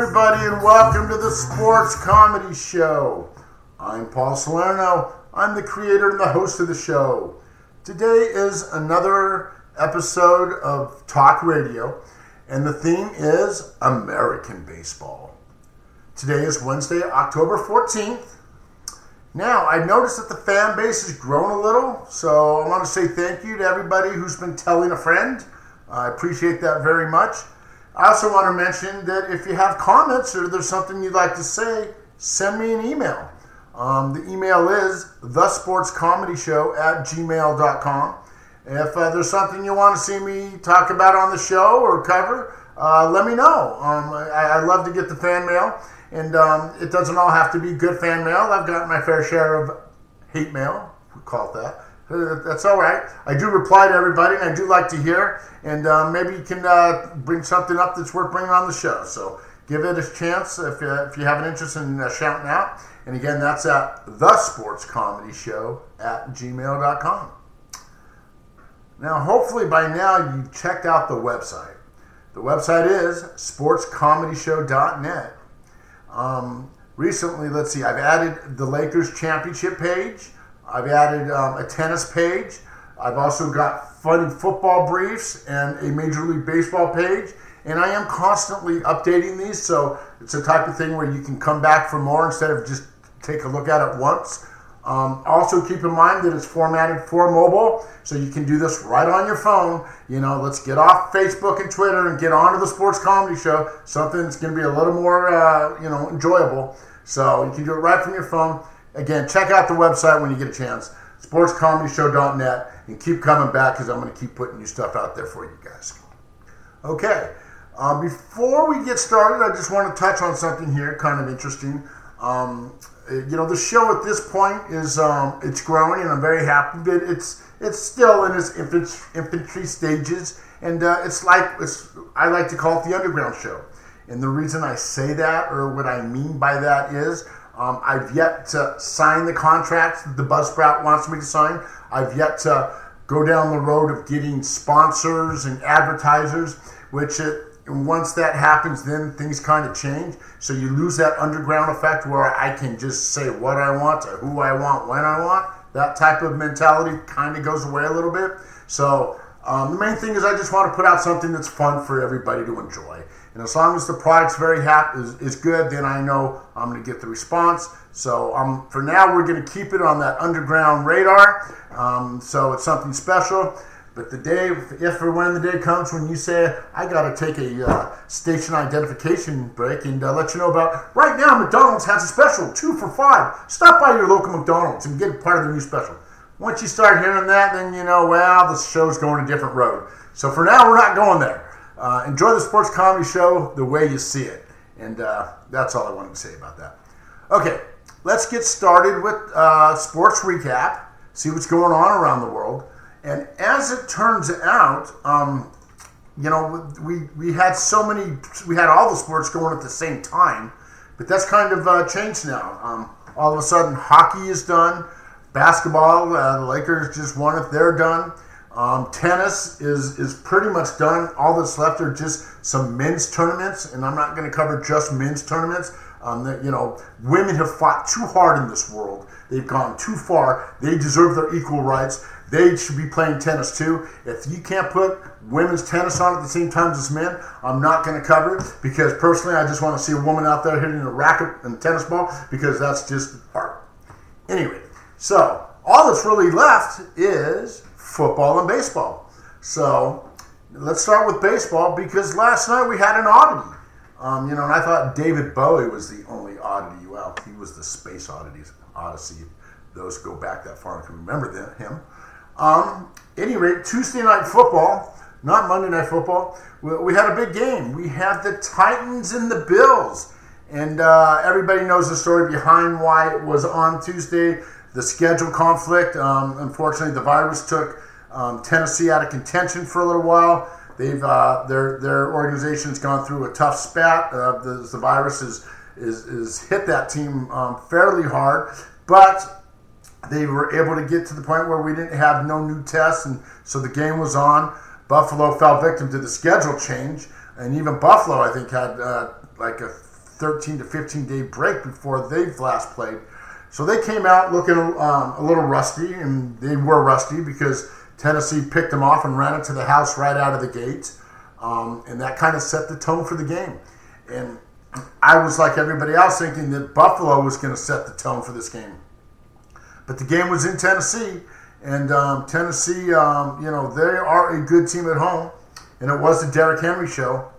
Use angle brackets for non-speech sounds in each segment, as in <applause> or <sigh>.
everybody, and welcome to the Sports Comedy Show. I'm Paul Salerno. I'm the creator and the host of the show. Today is another episode of Talk Radio, and the theme is American baseball. Today is Wednesday, October 14th. Now, I noticed that the fan base has grown a little, so I want to say thank you to everybody who's been telling a friend. I appreciate that very much. I also want to mention that if you have comments or there's something you'd like to say, send me an email. Um, the email is thesportscomedyshow at gmail.com. If uh, there's something you want to see me talk about on the show or cover, uh, let me know. Um, I, I, love to get the fan mail, and um, it doesn't all have to be good fan mail. I've got my fair share of hate mail, we call it that. That's all right. I do reply to everybody, and I do like to hear. And uh, maybe you can uh, bring something up that's worth bringing on the show. So give it a chance if, uh, if you have an interest in uh, shouting out. And again, that's at the Sports Comedy Show at gmail.com. Now, hopefully by now you've checked out the website. The website is sportscomedyshow.net. Um, recently, let's see, I've added the Lakers championship page. I've added um, a tennis page. I've also got fun football briefs and a Major League Baseball page. And I am constantly updating these, so it's a type of thing where you can come back for more instead of just take a look at it once. Um, also, keep in mind that it's formatted for mobile, so you can do this right on your phone. You know, let's get off Facebook and Twitter and get onto the sports comedy show. Something that's going to be a little more, uh, you know, enjoyable. So you can do it right from your phone. Again, check out the website when you get a chance, sportscomedyshow.net, and keep coming back because I'm going to keep putting new stuff out there for you guys. Okay, uh, before we get started, I just want to touch on something here, kind of interesting. Um, you know, the show at this point is um, it's growing, and I'm very happy. But it's it's still in its infantry stages, and uh, it's like it's I like to call it the underground show. And the reason I say that, or what I mean by that, is um, I've yet to sign the contract that the Buzzsprout wants me to sign. I've yet to go down the road of getting sponsors and advertisers, which it, once that happens, then things kind of change. So you lose that underground effect where I can just say what I want to who I want when I want. That type of mentality kind of goes away a little bit. So um, the main thing is I just want to put out something that's fun for everybody to enjoy. And as long as the product's very happy is, is good, then I know I'm going to get the response. So um, for now, we're going to keep it on that underground radar. Um, so it's something special. But the day, if or when the day comes when you say, I got to take a uh, station identification break and uh, let you know about, right now, McDonald's has a special, two for five. Stop by your local McDonald's and get part of the new special. Once you start hearing that, then you know, well, the show's going a different road. So for now, we're not going there. Uh, enjoy the sports comedy show the way you see it. And uh, that's all I wanted to say about that. Okay, let's get started with uh, sports recap, see what's going on around the world. And as it turns out, um, you know, we, we had so many, we had all the sports going at the same time, but that's kind of uh, changed now. Um, all of a sudden, hockey is done, basketball, uh, the Lakers just won it, they're done. Um, tennis is is pretty much done. All that's left are just some men's tournaments, and I'm not going to cover just men's tournaments. Um, that, you know, women have fought too hard in this world. They've gone too far. They deserve their equal rights. They should be playing tennis too. If you can't put women's tennis on at the same time as men, I'm not going to cover it because personally, I just want to see a woman out there hitting a racket and tennis ball because that's just art. Anyway, so all that's really left is football and baseball. So let's start with baseball because last night we had an oddity. Um, you know, and I thought David Bowie was the only oddity. Well, he was the space oddities, Odyssey. Those go back that far and can remember them, him. Um, any rate, Tuesday night football, not Monday night football. We, we, had a big game. We had the Titans and the Bills, and uh, everybody knows the story behind why it was on Tuesday. The schedule conflict. Um, unfortunately, the virus took um, Tennessee out of contention for a little while. They've uh, their their organization's gone through a tough spat. Uh, the, the virus is, is is hit that team um, fairly hard, but they were able to get to the point where we didn't have no new tests, and so the game was on. Buffalo fell victim to the schedule change, and even Buffalo, I think, had uh, like a 13 to 15 day break before they last played. So they came out looking um, a little rusty, and they were rusty because Tennessee picked them off and ran it to the house right out of the gate. Um, and that kind of set the tone for the game. And I was like everybody else thinking that Buffalo was going to set the tone for this game. But the game was in Tennessee, and um, Tennessee, um, you know, they are a good team at home, and it was the Derrick Henry show.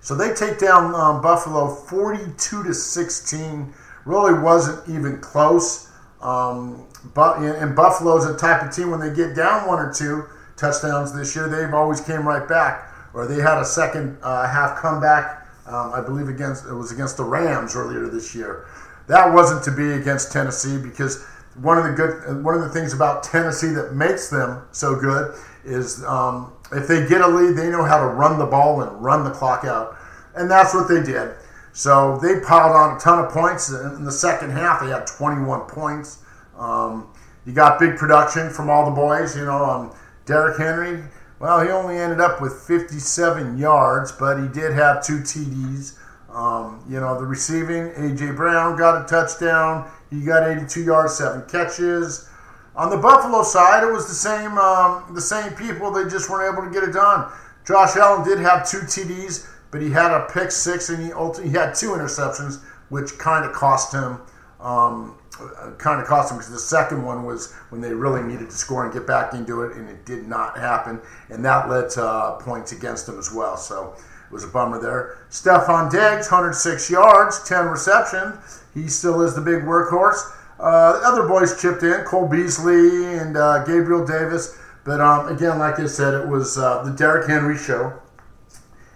So they take down um, Buffalo 42 to 16. Really wasn't even close. Um, but and Buffalo's a type of team when they get down one or two touchdowns this year, they've always came right back. Or they had a second uh, half comeback, um, I believe against it was against the Rams earlier this year. That wasn't to be against Tennessee because one of the good one of the things about Tennessee that makes them so good is um, if they get a lead, they know how to run the ball and run the clock out, and that's what they did. So they piled on a ton of points in the second half. They had 21 points. Um, you got big production from all the boys. You know, um, Derrick Henry. Well, he only ended up with 57 yards, but he did have two TDs. Um, you know, the receiving, A.J. Brown got a touchdown. He got 82 yards, seven catches. On the Buffalo side, it was the same um, the same people. They just weren't able to get it done. Josh Allen did have two TDs, but he had a pick six and he ultimately, he had two interceptions, which kind of cost him. Um, kind of cost him because the second one was when they really needed to score and get back into it, and it did not happen, and that led to uh, points against them as well. So it was a bummer there. Stefon Diggs, 106 yards, 10 receptions. He still is the big workhorse. Uh, the other boys chipped in, Cole Beasley and uh, Gabriel Davis. But um, again, like I said, it was uh, the Derrick Henry show,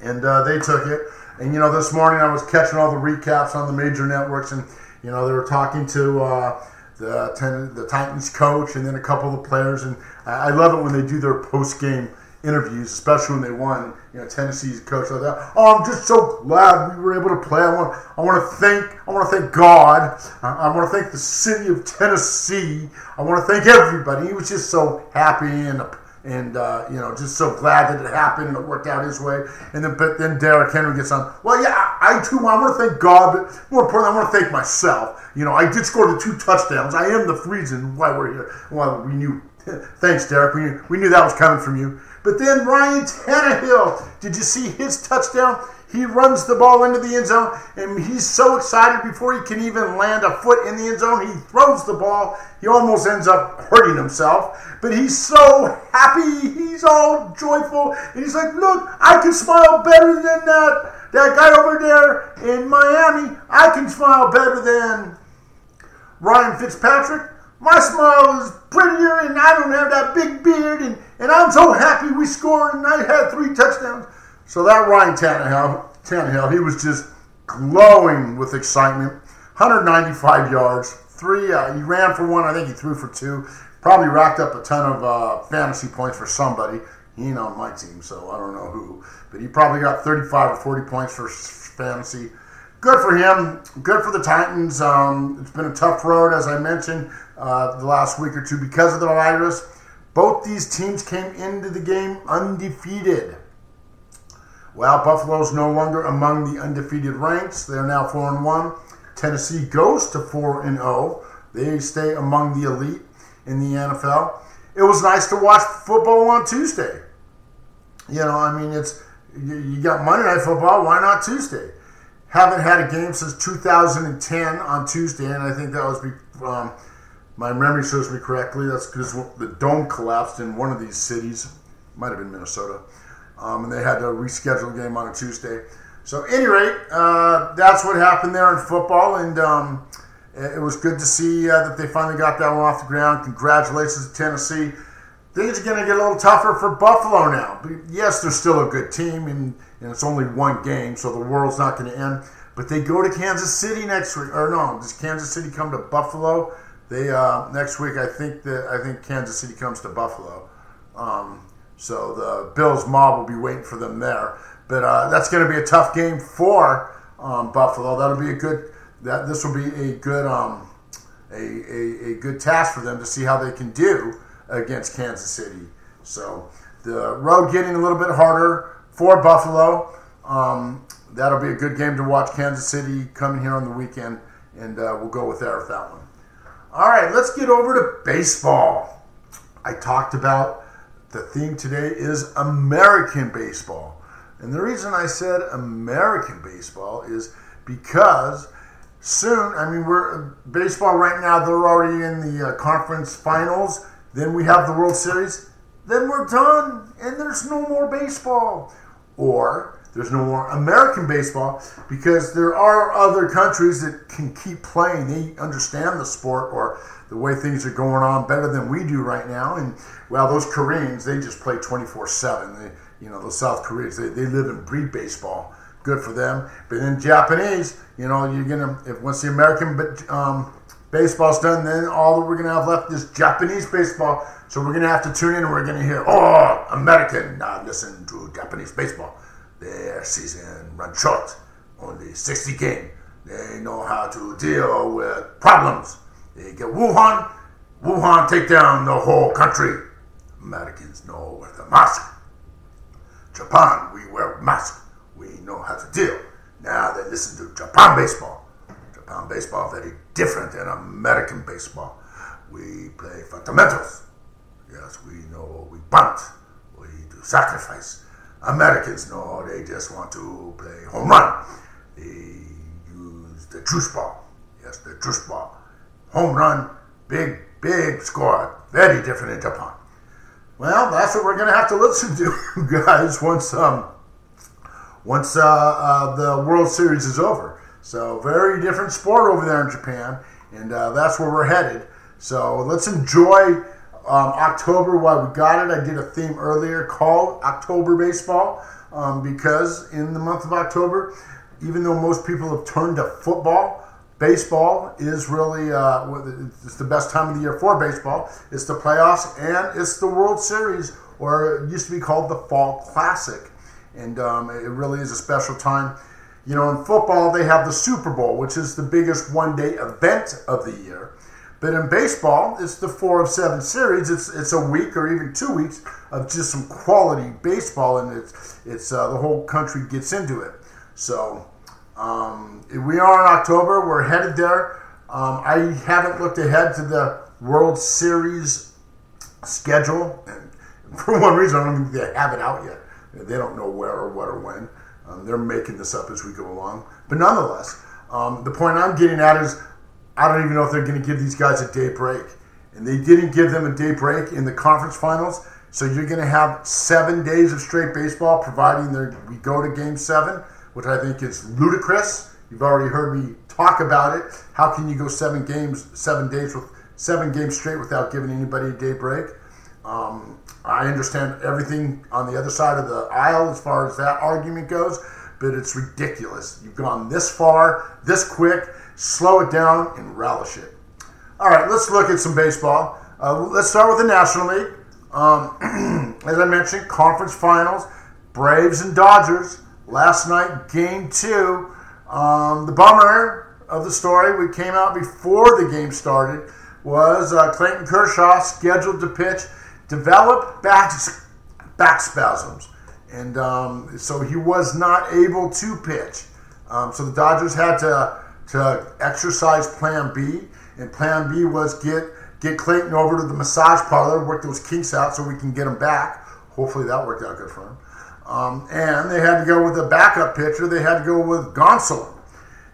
and uh, they took it. And you know, this morning I was catching all the recaps on the major networks, and you know, they were talking to uh, the ten, the Titans coach and then a couple of the players, and I love it when they do their post game interviews, especially when they won. You know, Tennessee's coach like that. Oh, I'm just so glad we were able to play. I want, I want to thank, I want to thank God. I, I want to thank the city of Tennessee. I want to thank everybody. He was just so happy and and uh, you know just so glad that it happened and it worked out his way. And then but then Derrick Henry gets on. Well, yeah, I, too. I want to thank God, but more importantly, I want to thank myself. You know, I did score the two touchdowns. I am the reason why we're here. Well, we knew. <laughs> Thanks, Derrick. We knew, we knew that was coming from you. But then Ryan Tannehill, did you see his touchdown? He runs the ball into the end zone, and he's so excited before he can even land a foot in the end zone. He throws the ball. He almost ends up hurting himself, but he's so happy. He's all joyful, and he's like, "Look, I can smile better than that that guy over there in Miami. I can smile better than Ryan Fitzpatrick. My smile is prettier, and I don't have that big beard, and, and I'm so happy we scored, and I had three touchdowns." So that Ryan Tannehill, Tannehill, he was just glowing with excitement. 195 yards, three. Uh, he ran for one. I think he threw for two. Probably racked up a ton of uh, fantasy points for somebody. He ain't on my team, so I don't know who. But he probably got 35 or 40 points for fantasy. Good for him. Good for the Titans. Um, it's been a tough road, as I mentioned, uh, the last week or two because of the virus. Both these teams came into the game undefeated. Well, Buffalo's no longer among the undefeated ranks. They are now 4 and 1. Tennessee goes to 4 and 0. They stay among the elite in the NFL. It was nice to watch football on Tuesday. You know, I mean, it's you got Monday Night Football. Why not Tuesday? Haven't had a game since 2010 on Tuesday, and I think that was um, my memory serves me correctly. That's because the dome collapsed in one of these cities. Might have been Minnesota um, and they had to reschedule the game on a Tuesday. So, at any rate, uh, that's what happened there in football, and um, it was good to see uh, that they finally got that one off the ground. Congratulations to Tennessee. Things are going to get a little tougher for Buffalo now. Yes, they're still a good team, and, and it's only one game, so the world's not going to end. But they go to Kansas City next week, or no? Does Kansas City come to Buffalo? They uh, next week. I think that I think Kansas City comes to Buffalo. Um, so the Bills mob will be waiting for them there. But uh, that's going to be a tough game for um, Buffalo. That'll be a good. That this will be a good um, a, a, a good task for them to see how they can do against Kansas City. So the road getting a little bit harder for Buffalo. Um, that'll be a good game to watch. Kansas City coming here on the weekend, and uh, we'll go with that with that one. All right, let's get over to baseball. I talked about the theme today is American baseball. And the reason I said American baseball is because soon, I mean, we're baseball right now, they're already in the uh, conference finals. Then we have the World Series. Then we're done, and there's no more baseball. Or there's no more American baseball because there are other countries that can keep playing. They understand the sport or the way things are going on better than we do right now. And well, those Koreans, they just play 24 7. You know, those South Koreans, they, they live and breathe baseball. Good for them. But then Japanese, you know, you're going to, if once the American um, baseball's done, then all that we're going to have left is Japanese baseball. So we're going to have to tune in and we're going to hear, oh, American, now listen to Japanese baseball. Their season runs short, only 60 games. They know how to deal with problems. They get Wuhan, Wuhan take down the whole country. Americans know where the mask. Japan, we wear mask. We know how to deal. Now they listen to Japan baseball. Japan baseball very different than American baseball. We play fundamentals. Yes, we know we bunt. We do sacrifice. Americans know they just want to play home run. They use the juice ball. Yes, the juice ball. Home run, big, big score. Very different in Japan. Well, that's what we're going to have to listen to, <laughs> guys, once um, once uh, uh, the World Series is over. So, very different sport over there in Japan, and uh, that's where we're headed. So, let's enjoy um, October while we got it. I did a theme earlier called October Baseball um, because in the month of October, even though most people have turned to football, baseball is really uh, it's the best time of the year for baseball. It's the playoffs and it's the World Series, or it used to be called the Fall Classic, and um, it really is a special time. You know, in football they have the Super Bowl, which is the biggest one-day event of the year. But in baseball, it's the four of seven series. It's it's a week or even two weeks of just some quality baseball, and it's it's uh, the whole country gets into it. So um, we are in October. We're headed there. Um, I haven't looked ahead to the World Series schedule, and <laughs> for one reason, I don't think they have it out yet. They don't know where or what or when. Um, they're making this up as we go along. But nonetheless, um, the point I'm getting at is I don't even know if they're going to give these guys a day break. And they didn't give them a day break in the conference finals. So you're going to have seven days of straight baseball, providing we go to game seven which I think is ludicrous. You've already heard me talk about it. How can you go seven games, seven days with seven games straight without giving anybody a day break? Um, I understand everything on the other side of the aisle as far as that argument goes, but it's ridiculous. You've gone this far, this quick. Slow it down and relish it. All right, let's look at some baseball. Uh, let's start with the National League. Um, <clears throat> as I mentioned, conference finals, Braves and Dodgers. Last night, game two. Um, the bummer of the story, we came out before the game started, was uh, Clayton Kershaw scheduled to pitch, developed back, back spasms. And um, so he was not able to pitch. Um, so the Dodgers had to, to exercise plan B. And plan B was get, get Clayton over to the massage parlor, work those kinks out so we can get him back. Hopefully that worked out good for him. Um, and they had to go with a backup pitcher. They had to go with Gonsolin.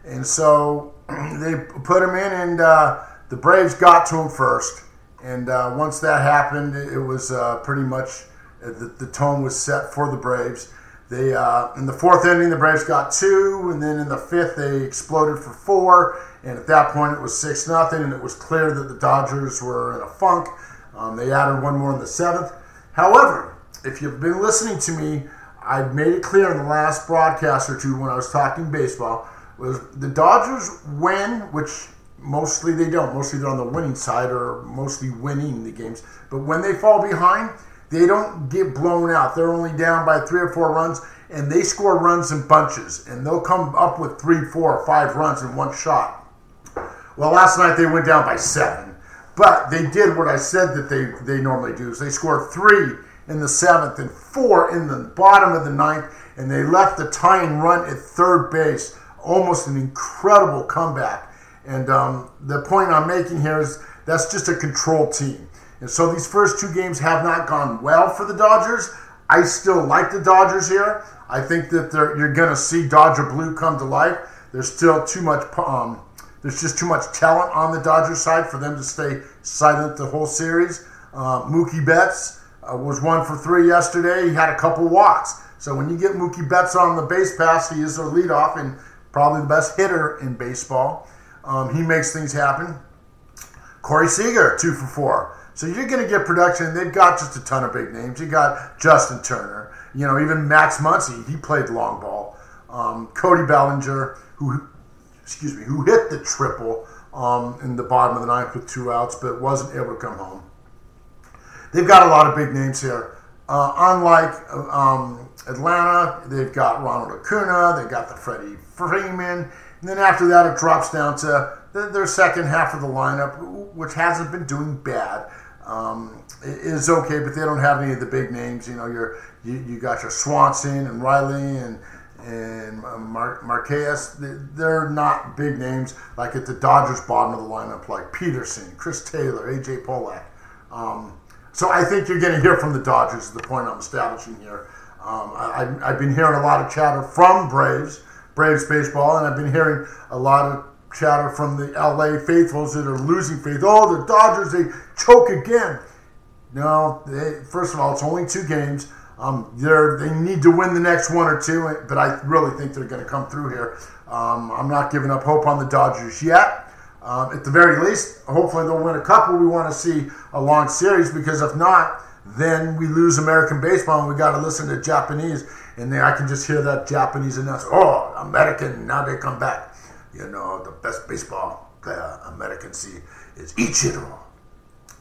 And so <clears throat> they put him in, and uh, the Braves got to him first. And uh, once that happened, it was uh, pretty much uh, the, the, tone was set for the Braves. They uh, in the fourth inning, the Braves got two, and then in the fifth, they exploded for four. And at that point, it was six nothing, and it was clear that the Dodgers were in a funk. Um, they added one more in the seventh. However, if you've been listening to me I made it clear in the last broadcast or two when I was talking baseball was the Dodgers win, which mostly they don't. Mostly they're on the winning side or mostly winning the games. But when they fall behind, they don't get blown out. They're only down by three or four runs, and they score runs in bunches, and they'll come up with three, four, or five runs in one shot. Well, last night they went down by seven, but they did what I said that they they normally do. Is they scored three in the seventh and four in the bottom of the ninth. and they left the tying run at third base. Almost an incredible comeback. And um, the point I'm making here is that's just a control team. And so these first two games have not gone well for the Dodgers. I still like the Dodgers here. I think that you're going to see Dodger Blue come to life. There's still too much. Um, there's just too much talent on the Dodgers side for them to stay silent the whole series. Uh, Mookie Betts uh, was one for three yesterday. He had a couple walks. So when you get Mookie Betts on the base pass, he is their leadoff and probably the best hitter in baseball. Um, he makes things happen. Corey Seager, two for four. So you're going to get production. They've got just a ton of big names. You got Justin Turner. You know, even Max Muncy, he played long ball. Um, Cody Bellinger, who, excuse me, who hit the triple um, in the bottom of the ninth with two outs, but wasn't able to come home. They've got a lot of big names here. Uh, unlike um, Atlanta, they've got Ronald Acuna, they've got the Freddie Freeman, and then after that, it drops down to their second half of the lineup, which hasn't been doing bad um, is okay, but they don't have any of the big names. You know, you're, you you got your Swanson and Riley and and Mar- Marquez. They're not big names like at the Dodgers bottom of the lineup, like Pederson, Chris Taylor, AJ Pollock. Um, so I think you're going to hear from the Dodgers. Is the point I'm establishing here. Um, I, I've been hearing a lot of chatter from Braves, Braves baseball, and I've been hearing a lot of chatter from the LA faithfuls that are losing faith. Oh, the Dodgers, they choke again. No, they, first of all, it's only two games. Um, they need to win the next one or two, but I really think they're going to come through here. Um, I'm not giving up hope on the Dodgers yet. Um, at the very least, hopefully they'll win a couple. We want to see a long series because if not, then we lose American baseball and we got to listen to Japanese. And then I can just hear that Japanese announcer, oh, American, now they come back. You know, the best baseball player American see is Ichiro.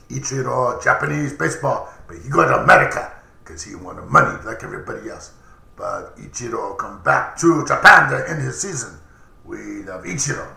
Ichiro, Japanese baseball, but he go to America because he wanted money like everybody else. But Ichiro come back to Japan to end his season. We love Ichiro.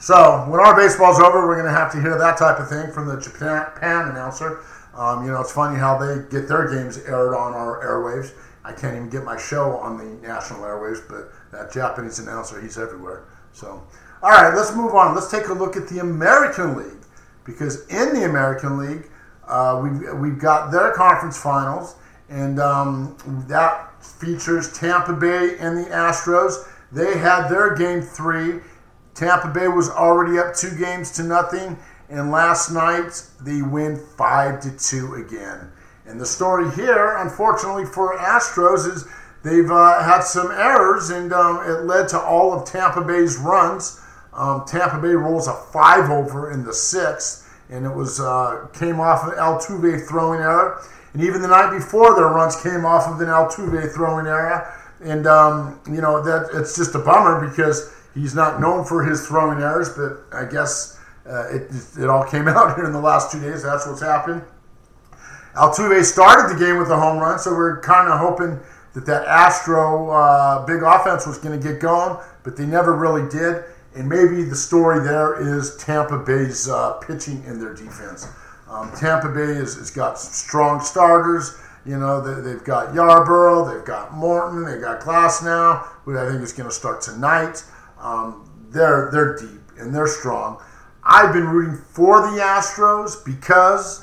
So when our baseball's over, we're going to have to hear that type of thing from the Japan announcer. Um, you know, it's funny how they get their games aired on our airwaves. I can't even get my show on the national airwaves, but that Japanese announcer, he's everywhere. So, all right, let's move on. Let's take a look at the American League because in the American League, uh, we've, we've got their conference finals, and um, that features Tampa Bay and the Astros. They had their game three. Tampa Bay was already up two games to nothing, and last night they win five to two again. And the story here, unfortunately for Astros, is They've uh, had some errors, and um, it led to all of Tampa Bay's runs. Um, Tampa Bay rolls a five over in the sixth, and it was uh, came off of an Altuve throwing error. And even the night before, their runs came off of an Altuve throwing error. And um, you know that it's just a bummer because he's not known for his throwing errors, but I guess uh, it, it all came <laughs> out here in the last two days. That's what's happened. Altuve started the game with a home run, so we're kind of hoping that that Astro uh, big offense was going to get going, but they never really did. And maybe the story there is Tampa Bay's uh, pitching in their defense. Um, Tampa Bay has, has got some strong starters. You know, they, have got Yarbrough, they've got Morton, they've got Glasnow, who I think is going to start tonight. Um, they're they're deep and they're strong. I've been rooting for the Astros because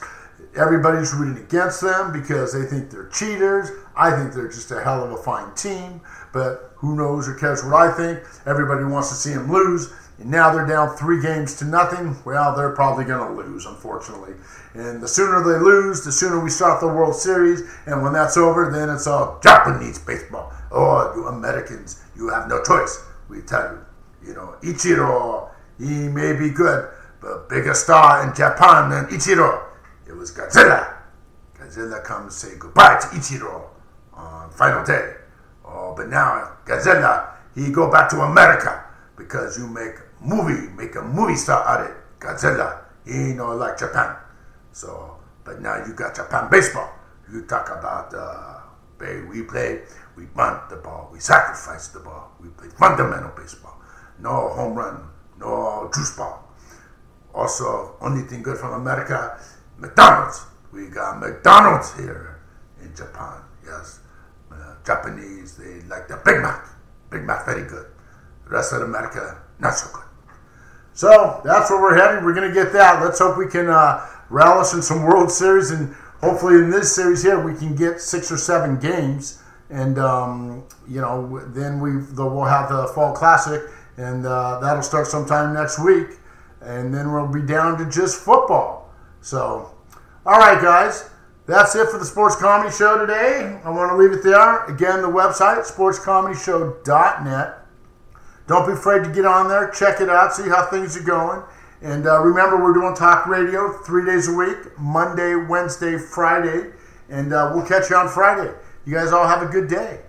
everybody's rooting against them because they think they're cheaters. I think they're just a hell of a fine team, but who knows or cares what I think? Everybody wants to see them lose. And now they're down three games to nothing. Well, they're probably going to lose, unfortunately. And the sooner they lose, the sooner we start the World Series. And when that's over, then it's all Japanese baseball. Oh, you Americans, you have no choice. We tell you, you know, Ichiro, he may be good, but bigger star in Japan than Ichiro. It was Godzilla. Godzilla comes say goodbye to Ichiro on final day. Oh, but now Godzilla, he go back to America because you make movie, make a movie star out of it. Godzilla, he know like Japan. So, but now you got Japan baseball. You talk about uh, we play, we bunt the ball, we sacrifice the ball, we play fundamental baseball. No home run, no juice ball. Also, only thing good from America, McDonald's. We got McDonald's here in Japan. Yes, Japanese, they like the Big Mac. Big Mac, very good. The rest of America, not so good. So that's where we're headed. We're going to get that. Let's hope we can uh, relish in some World Series, and hopefully in this series here we can get six or seven games, and um, you know then we we'll have the Fall Classic, and uh, that'll start sometime next week, and then we'll be down to just football. So, all right, guys. That's it for the Sports Comedy Show today. I want to leave it there. Again, the website, sportscomedyshow.net. Don't be afraid to get on there, check it out, see how things are going. And uh, remember, we're doing talk radio three days a week Monday, Wednesday, Friday. And uh, we'll catch you on Friday. You guys all have a good day.